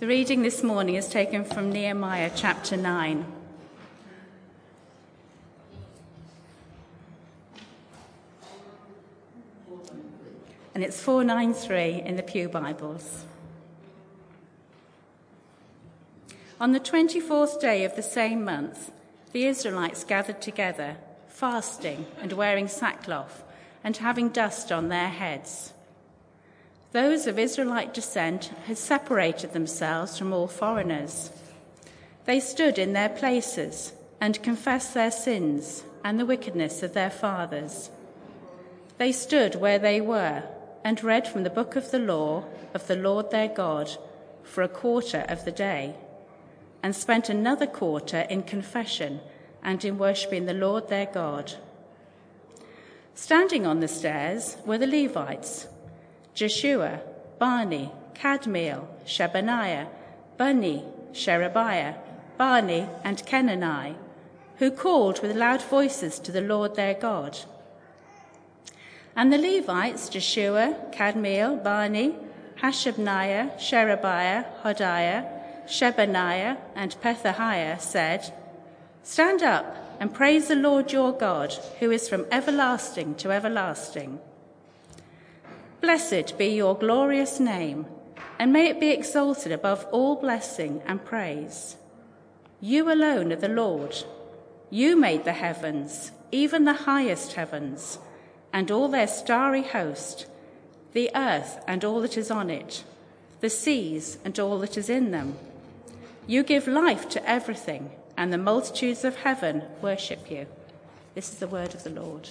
The reading this morning is taken from Nehemiah chapter 9. And it's 493 in the Pew Bibles. On the 24th day of the same month, the Israelites gathered together, fasting and wearing sackcloth and having dust on their heads. Those of Israelite descent had separated themselves from all foreigners. They stood in their places and confessed their sins and the wickedness of their fathers. They stood where they were and read from the book of the law of the Lord their God for a quarter of the day, and spent another quarter in confession and in worshipping the Lord their God. Standing on the stairs were the Levites Jeshua, Bani, Kadmiel, Shebaniah, Bunni, Sherebiah, Bani, and Kenani, who called with loud voices to the Lord their God. And the Levites, Jeshua, Kadmiel, Bani, Hashabniah, Sherebiah, Hodiah, Shebaniah, and Pethahiah, said, Stand up and praise the Lord your God, who is from everlasting to everlasting. Blessed be your glorious name, and may it be exalted above all blessing and praise. You alone are the Lord. You made the heavens, even the highest heavens, and all their starry host, the earth and all that is on it, the seas and all that is in them. You give life to everything, and the multitudes of heaven worship you. This is the word of the Lord.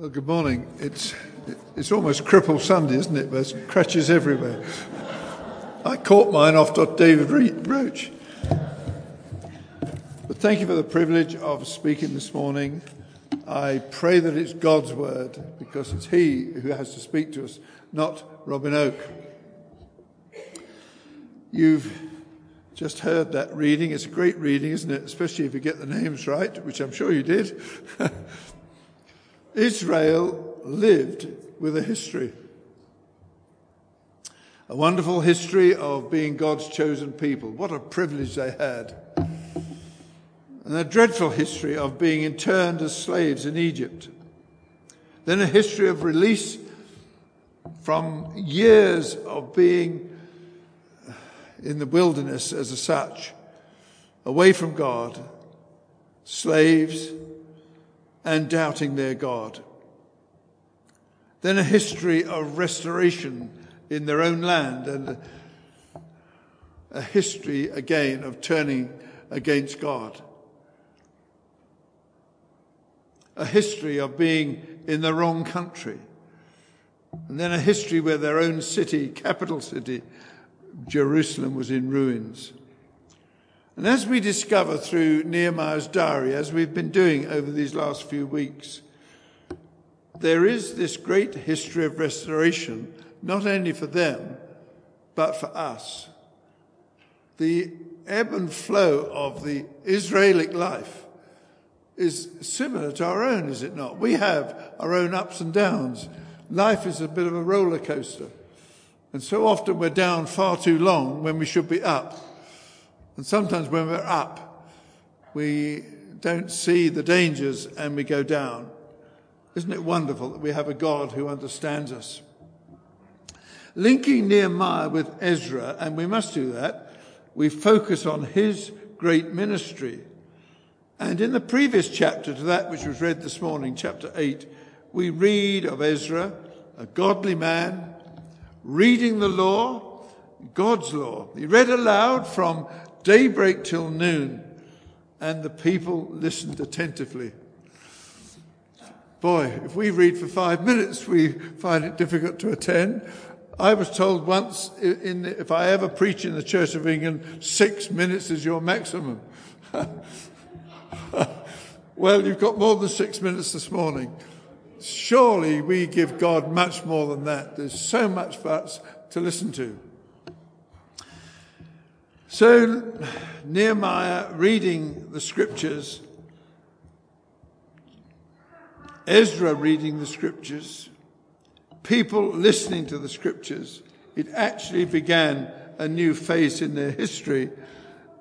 Well, good morning. It's, it's almost Cripple Sunday, isn't it? There's crutches everywhere. I caught mine off Dr. David Roach. But thank you for the privilege of speaking this morning. I pray that it's God's word because it's He who has to speak to us, not Robin Oake. You've just heard that reading. It's a great reading, isn't it? Especially if you get the names right, which I'm sure you did. Israel lived with a history. A wonderful history of being God's chosen people. What a privilege they had. And a dreadful history of being interned as slaves in Egypt. Then a history of release from years of being in the wilderness as such, away from God, slaves, and doubting their God. Then a history of restoration in their own land and a history again of turning against God. A history of being in the wrong country. And then a history where their own city, capital city, Jerusalem, was in ruins. And as we discover through Nehemiah's diary, as we've been doing over these last few weeks, there is this great history of restoration, not only for them, but for us. The ebb and flow of the Israelic life is similar to our own, is it not? We have our own ups and downs. Life is a bit of a roller coaster. And so often we're down far too long when we should be up. And sometimes when we're up, we don't see the dangers and we go down. Isn't it wonderful that we have a God who understands us? Linking Nehemiah with Ezra, and we must do that, we focus on his great ministry. And in the previous chapter to that which was read this morning, chapter 8, we read of Ezra, a godly man, reading the law, God's law. He read aloud from daybreak till noon, and the people listened attentively. Boy, if we read for five minutes, we find it difficult to attend. I was told once, in, if I ever preach in the Church of England, six minutes is your maximum. well, you've got more than six minutes this morning. Surely we give God much more than that. There's so much for us to listen to. So, Nehemiah reading the scriptures, Ezra reading the scriptures, people listening to the scriptures, it actually began a new phase in their history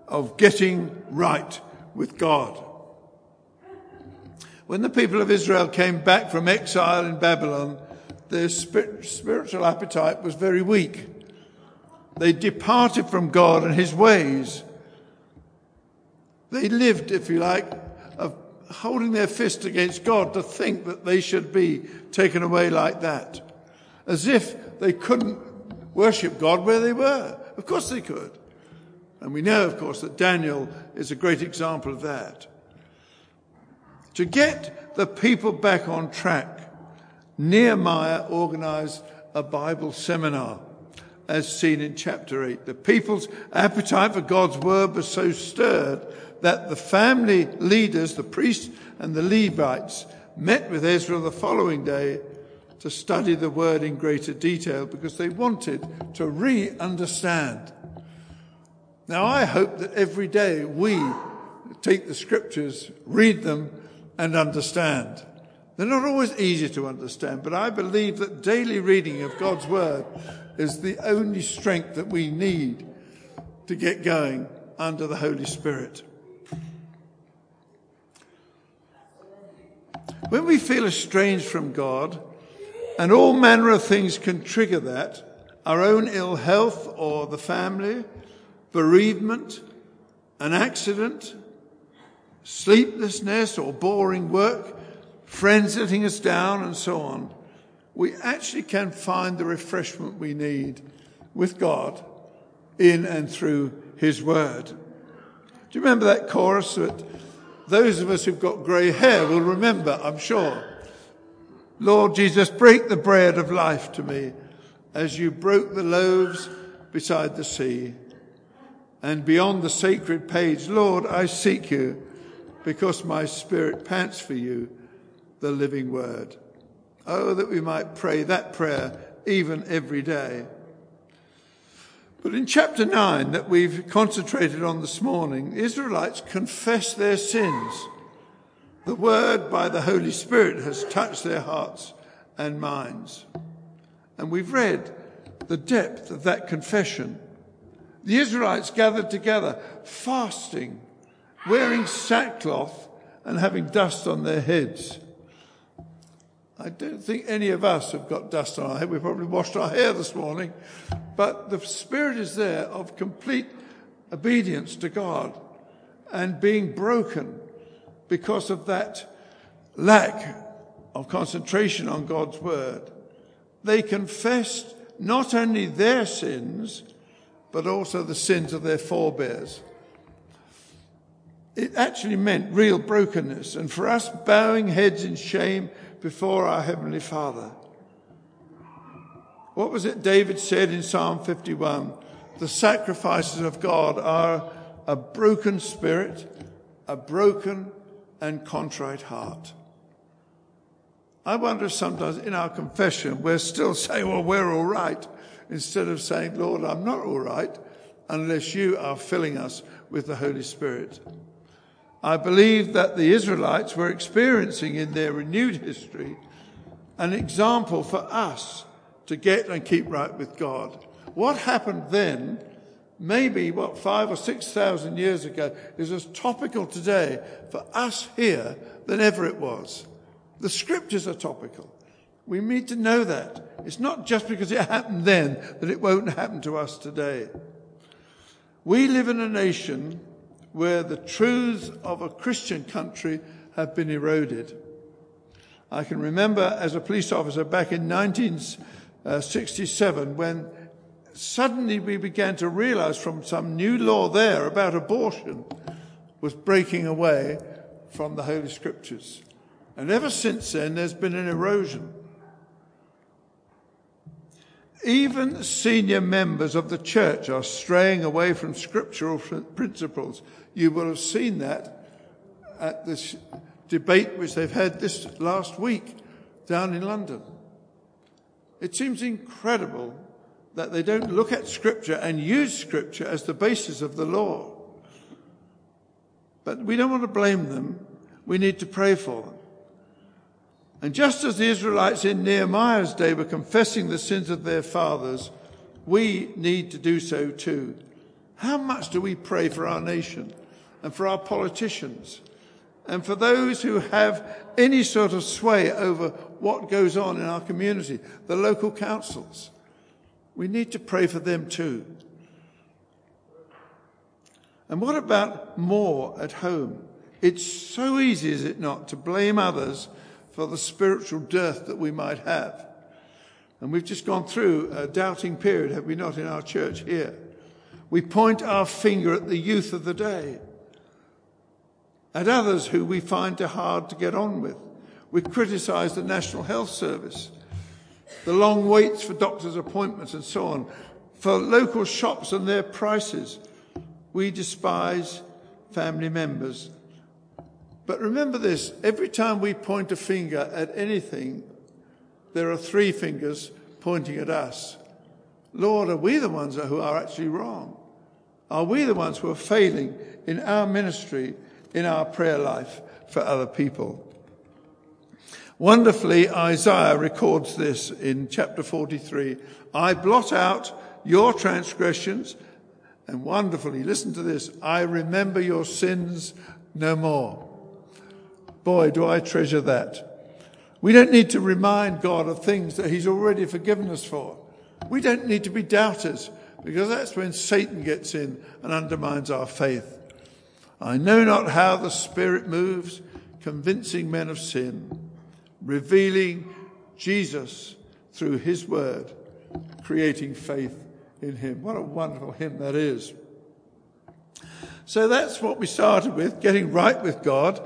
of getting right with God. When the people of Israel came back from exile in Babylon, their spiritual appetite was very weak. They departed from God and his ways. They lived, if you like, of holding their fist against God to think that they should be taken away like that. As if they couldn't worship God where they were. Of course they could. And we know, of course, that Daniel is a great example of that. To get the people back on track, Nehemiah organized a Bible seminar, as seen in chapter 8. The people's appetite for God's word was so stirred that the family leaders, the priests and the Levites, met with Ezra the following day to study the word in greater detail because they wanted to re understand. Now, I hope that every day we take the scriptures, read them, and understand. They're not always easy to understand, but I believe that daily reading of God's word is the only strength that we need to get going under the Holy Spirit. When we feel estranged from God, and all manner of things can trigger that our own ill health or the family, bereavement, an accident, sleeplessness or boring work, friends letting us down, and so on. We actually can find the refreshment we need with God in and through His Word. Do you remember that chorus that those of us who've got grey hair will remember, I'm sure? Lord Jesus, break the bread of life to me as you broke the loaves beside the sea. And beyond the sacred page, Lord, I seek you because my spirit pants for you, the living word. Oh, that we might pray that prayer even every day. But in chapter 9 that we've concentrated on this morning, the Israelites confess their sins the word by the Holy Spirit has touched their hearts and minds. And we've read the depth of that confession. The Israelites gathered together, fasting, wearing sackcloth, and having dust on their heads. I don't think any of us have got dust on our head. We probably washed our hair this morning. But the spirit is there of complete obedience to God and being broken because of that lack of concentration on God's word. They confessed not only their sins, but also the sins of their forebears. It actually meant real brokenness, and for us, bowing heads in shame before our Heavenly Father. What was it David said in Psalm 51? The sacrifices of God are a broken spirit, a broken and contrite heart. I wonder if sometimes in our confession we're still saying, well, we're all right, instead of saying, Lord, I'm not all right unless you are filling us with the Holy Spirit. I believe that the Israelites were experiencing in their renewed history an example for us to get and keep right with God. What happened then maybe what five or six thousand years ago is as topical today for us here than ever it was. The scriptures are topical. We need to know that. It's not just because it happened then that it won't happen to us today. We live in a nation where the truths of a Christian country have been eroded. I can remember as a police officer back in 1967 when suddenly we began to realize from some new law there about abortion was breaking away from the Holy Scriptures. And ever since then, there's been an erosion. Even senior members of the church are straying away from scriptural principles. You will have seen that at this debate which they've had this last week down in London. It seems incredible that they don't look at Scripture and use Scripture as the basis of the law. But we don't want to blame them. We need to pray for them. And just as the Israelites in Nehemiah's day were confessing the sins of their fathers, we need to do so too. How much do we pray for our nation and for our politicians and for those who have any sort of sway over what goes on in our community, the local councils? We need to pray for them too. And what about more at home? It's so easy, is it not, to blame others for the spiritual dearth that we might have. And we've just gone through a doubting period, have we not, in our church here? We point our finger at the youth of the day, at others who we find hard to get on with. We criticize the National Health Service, the long waits for doctor's appointments and so on, for local shops and their prices. We despise family members but remember this every time we point a finger at anything, there are three fingers pointing at us. Lord, are we the ones who are actually wrong? Are we the ones who are failing in our ministry, in our prayer life for other people? Wonderfully, Isaiah records this in chapter 43. I blot out your transgressions, and wonderfully, listen to this, I remember your sins no more. Boy, do I treasure that. We don't need to remind God of things that He's already forgiven us for. We don't need to be doubters because that's when Satan gets in and undermines our faith. I know not how the Spirit moves, convincing men of sin, revealing Jesus through His Word, creating faith in Him. What a wonderful hymn that is. So that's what we started with, getting right with God.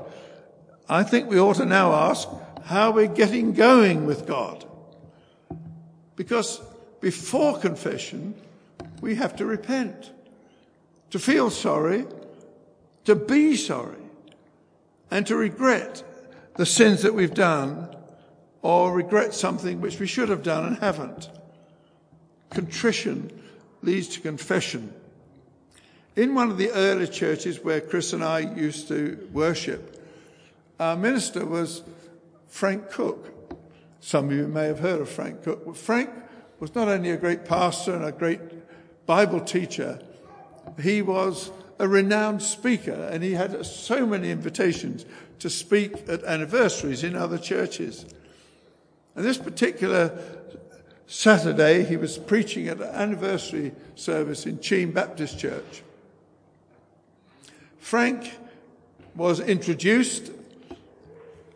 I think we ought to now ask how we're getting going with God. Because before confession, we have to repent, to feel sorry, to be sorry, and to regret the sins that we've done or regret something which we should have done and haven't. Contrition leads to confession. In one of the early churches where Chris and I used to worship, our minister was Frank Cook. Some of you may have heard of Frank Cook. Frank was not only a great pastor and a great Bible teacher, he was a renowned speaker and he had so many invitations to speak at anniversaries in other churches. And this particular Saturday, he was preaching at an anniversary service in Cheam Baptist Church. Frank was introduced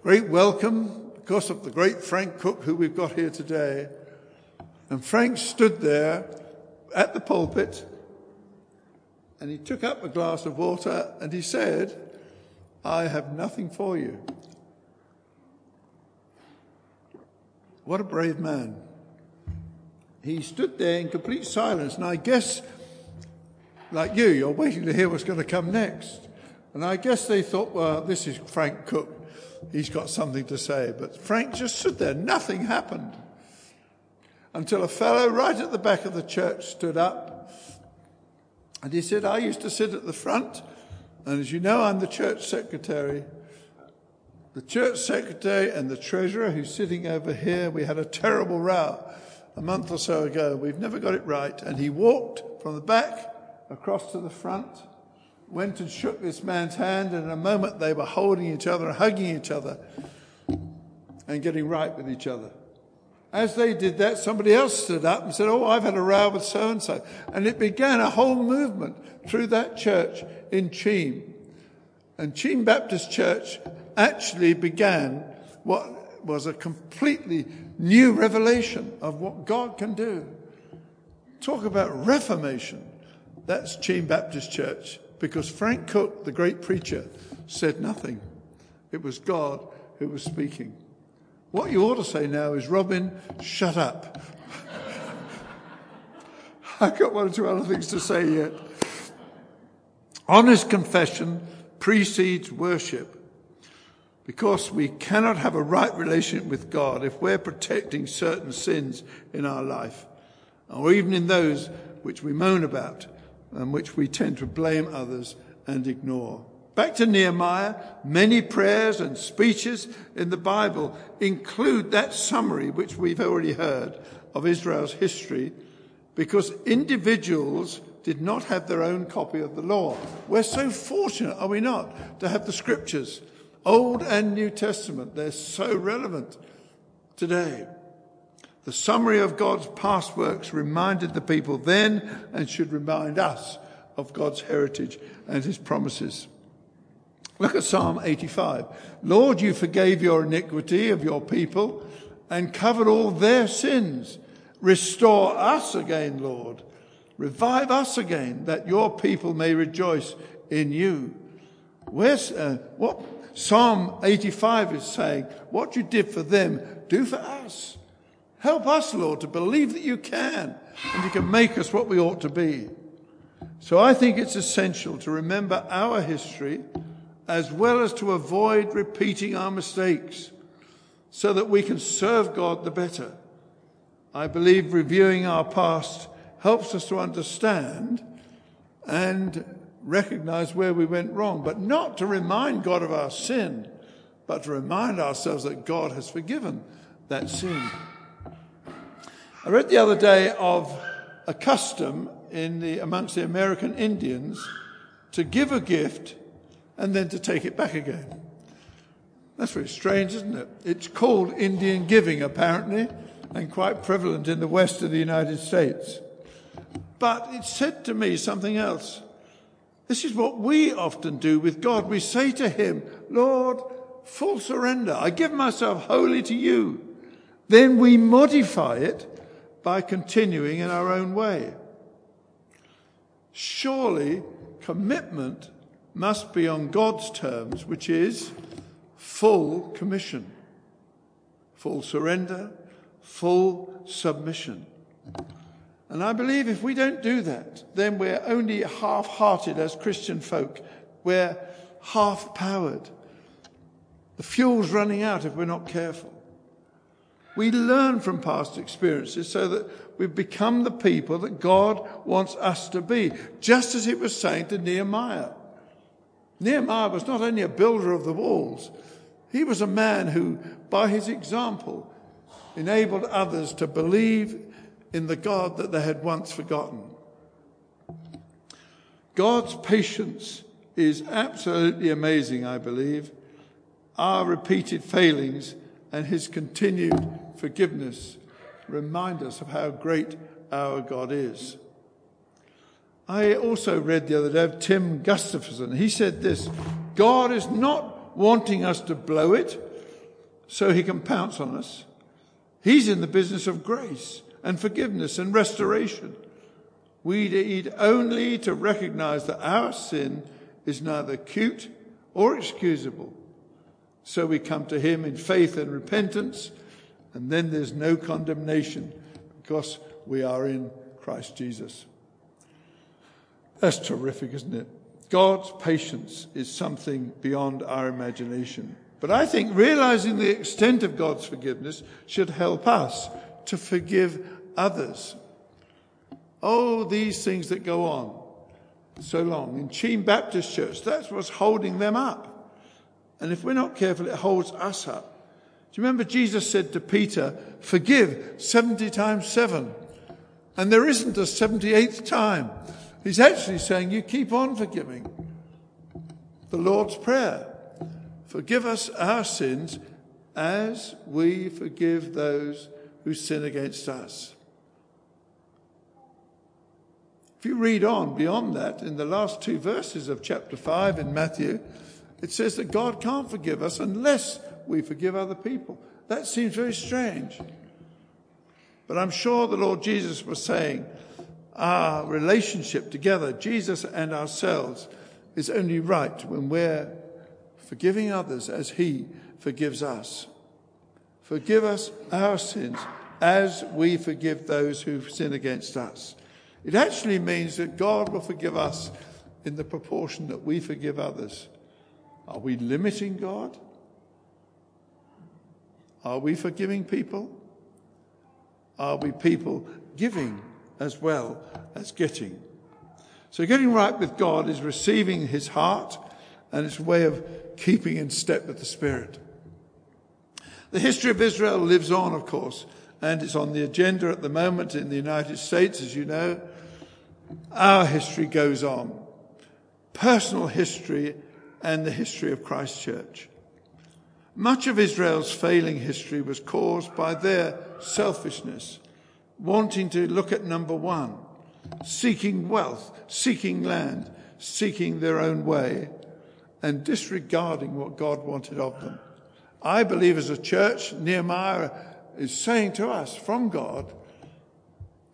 Great welcome because of the great Frank Cook who we've got here today. And Frank stood there at the pulpit and he took up a glass of water and he said, I have nothing for you. What a brave man. He stood there in complete silence, and I guess, like you, you're waiting to hear what's going to come next. And I guess they thought, well, this is Frank Cook he's got something to say. But Frank just stood there. Nothing happened until a fellow right at the back of the church stood up and he said, I used to sit at the front, and as you know, I'm the church secretary. The church secretary and the treasurer, who's sitting over here, we had a terrible row a month or so ago. We've never got it right. And he walked from the back across to the front went and shook this man's hand, and in a moment they were holding each other and hugging each other and getting right with each other. As they did that, somebody else stood up and said, Oh, I've had a row with so and so. And it began a whole movement through that church in Cheam. And Cheam Baptist Church actually began what was a completely new revelation of what God can do. Talk about reformation. That's Cheam Baptist Church because Frank Cook, the great preacher, said nothing. It was God who was speaking. What you ought to say now is, Robin, shut up. I've got one or two other things to say yet. Honest confession precedes worship because we cannot have a right relationship with God if we're protecting certain sins in our life, or even in those which we moan about and which we tend to blame others and ignore. Back to Nehemiah, many prayers and speeches in the Bible include that summary, which we've already heard, of Israel's history, because individuals did not have their own copy of the law. We're so fortunate, are we not, to have the scriptures, Old and New Testament. They're so relevant today. The summary of God's past works reminded the people then and should remind us of God's heritage and his promises. Look at Psalm 85. Lord, you forgave your iniquity of your people and covered all their sins. Restore us again, Lord. Revive us again that your people may rejoice in you. Where's, uh, what Psalm 85 is saying, what you did for them, do for us. Help us, Lord, to believe that you can and you can make us what we ought to be. So I think it's essential to remember our history as well as to avoid repeating our mistakes so that we can serve God the better. I believe reviewing our past helps us to understand and recognize where we went wrong, but not to remind God of our sin, but to remind ourselves that God has forgiven that sin. I read the other day of a custom in the, amongst the American Indians to give a gift and then to take it back again. That's very strange, isn't it? It's called Indian giving, apparently, and quite prevalent in the west of the United States. But it said to me something else. This is what we often do with God. We say to Him, Lord, full surrender. I give myself wholly to you. Then we modify it by continuing in our own way. Surely commitment must be on God's terms, which is full commission, full surrender, full submission. And I believe if we don't do that, then we're only half hearted as Christian folk. We're half powered. The fuel's running out if we're not careful. We learn from past experiences so that we've become the people that God wants us to be, just as it was saying to Nehemiah. Nehemiah was not only a builder of the walls, he was a man who, by his example, enabled others to believe in the God that they had once forgotten. God's patience is absolutely amazing, I believe. Our repeated failings and his continued forgiveness remind us of how great our God is. I also read the other day of Tim Gustafson. He said this God is not wanting us to blow it so he can pounce on us. He's in the business of grace and forgiveness and restoration. We need only to recognize that our sin is neither cute or excusable. So we come to him in faith and repentance, and then there's no condemnation because we are in Christ Jesus. That's terrific, isn't it? God's patience is something beyond our imagination. But I think realizing the extent of God's forgiveness should help us to forgive others. Oh, these things that go on so long. In Cheam Baptist Church, that's what's holding them up. And if we're not careful, it holds us up. Do you remember Jesus said to Peter, forgive 70 times 7? And there isn't a 78th time. He's actually saying, You keep on forgiving. The Lord's Prayer Forgive us our sins as we forgive those who sin against us. If you read on beyond that, in the last two verses of chapter 5 in Matthew, it says that God can't forgive us unless we forgive other people. That seems very strange. But I'm sure the Lord Jesus was saying, our relationship together, Jesus and ourselves, is only right when we're forgiving others as He forgives us. Forgive us our sins as we forgive those who sin against us. It actually means that God will forgive us in the proportion that we forgive others. Are we limiting God? Are we forgiving people? Are we people giving as well as getting. So getting right with God is receiving his heart and it's a way of keeping in step with the Spirit. The history of Israel lives on, of course, and it's on the agenda at the moment in the United States, as you know. Our history goes on. Personal history and the history of Christchurch. Much of Israel's failing history was caused by their selfishness, wanting to look at number one, seeking wealth, seeking land, seeking their own way, and disregarding what God wanted of them. I believe as a church, Nehemiah is saying to us from God,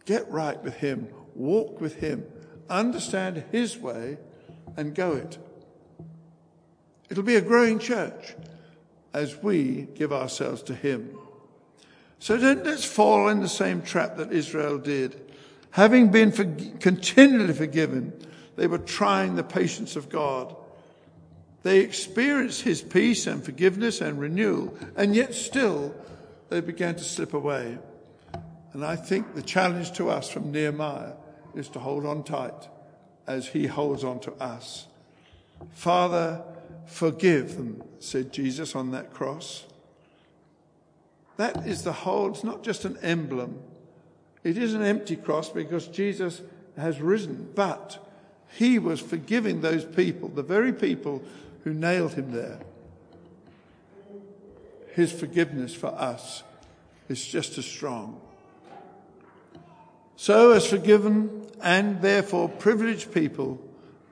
get right with Him, walk with Him, understand His way, and go it. It'll be a growing church as we give ourselves to Him. So don't let's fall in the same trap that Israel did. Having been for, continually forgiven, they were trying the patience of God. They experienced His peace and forgiveness and renewal, and yet still they began to slip away. And I think the challenge to us from Nehemiah is to hold on tight as he holds on to us. Father, forgive them, said Jesus on that cross. That is the whole, it's not just an emblem. It is an empty cross because Jesus has risen, but he was forgiving those people, the very people who nailed him there. His forgiveness for us is just as strong. So, as forgiven and therefore privileged people,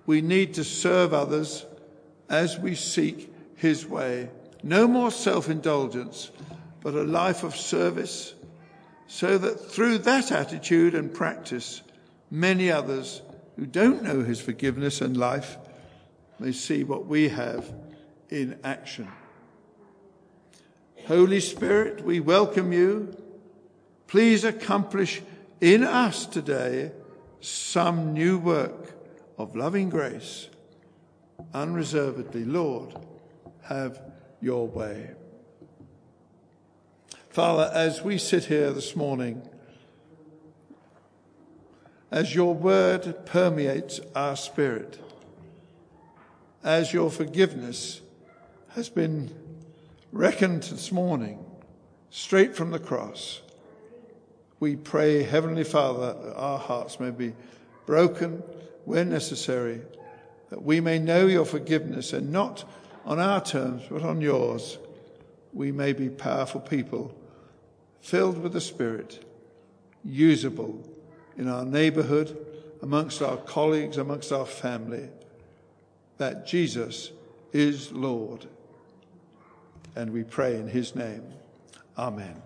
we need to serve others as we seek His way. No more self indulgence, but a life of service, so that through that attitude and practice, many others who don't know His forgiveness and life may see what we have in action. Holy Spirit, we welcome you. Please accomplish in us today some new work of loving grace. Unreservedly, Lord, have your way. Father, as we sit here this morning, as your word permeates our spirit, as your forgiveness has been reckoned this morning straight from the cross, we pray, Heavenly Father, that our hearts may be broken where necessary, that we may know your forgiveness and not on our terms, but on yours. We may be powerful people, filled with the Spirit, usable in our neighborhood, amongst our colleagues, amongst our family, that Jesus is Lord. And we pray in his name. Amen.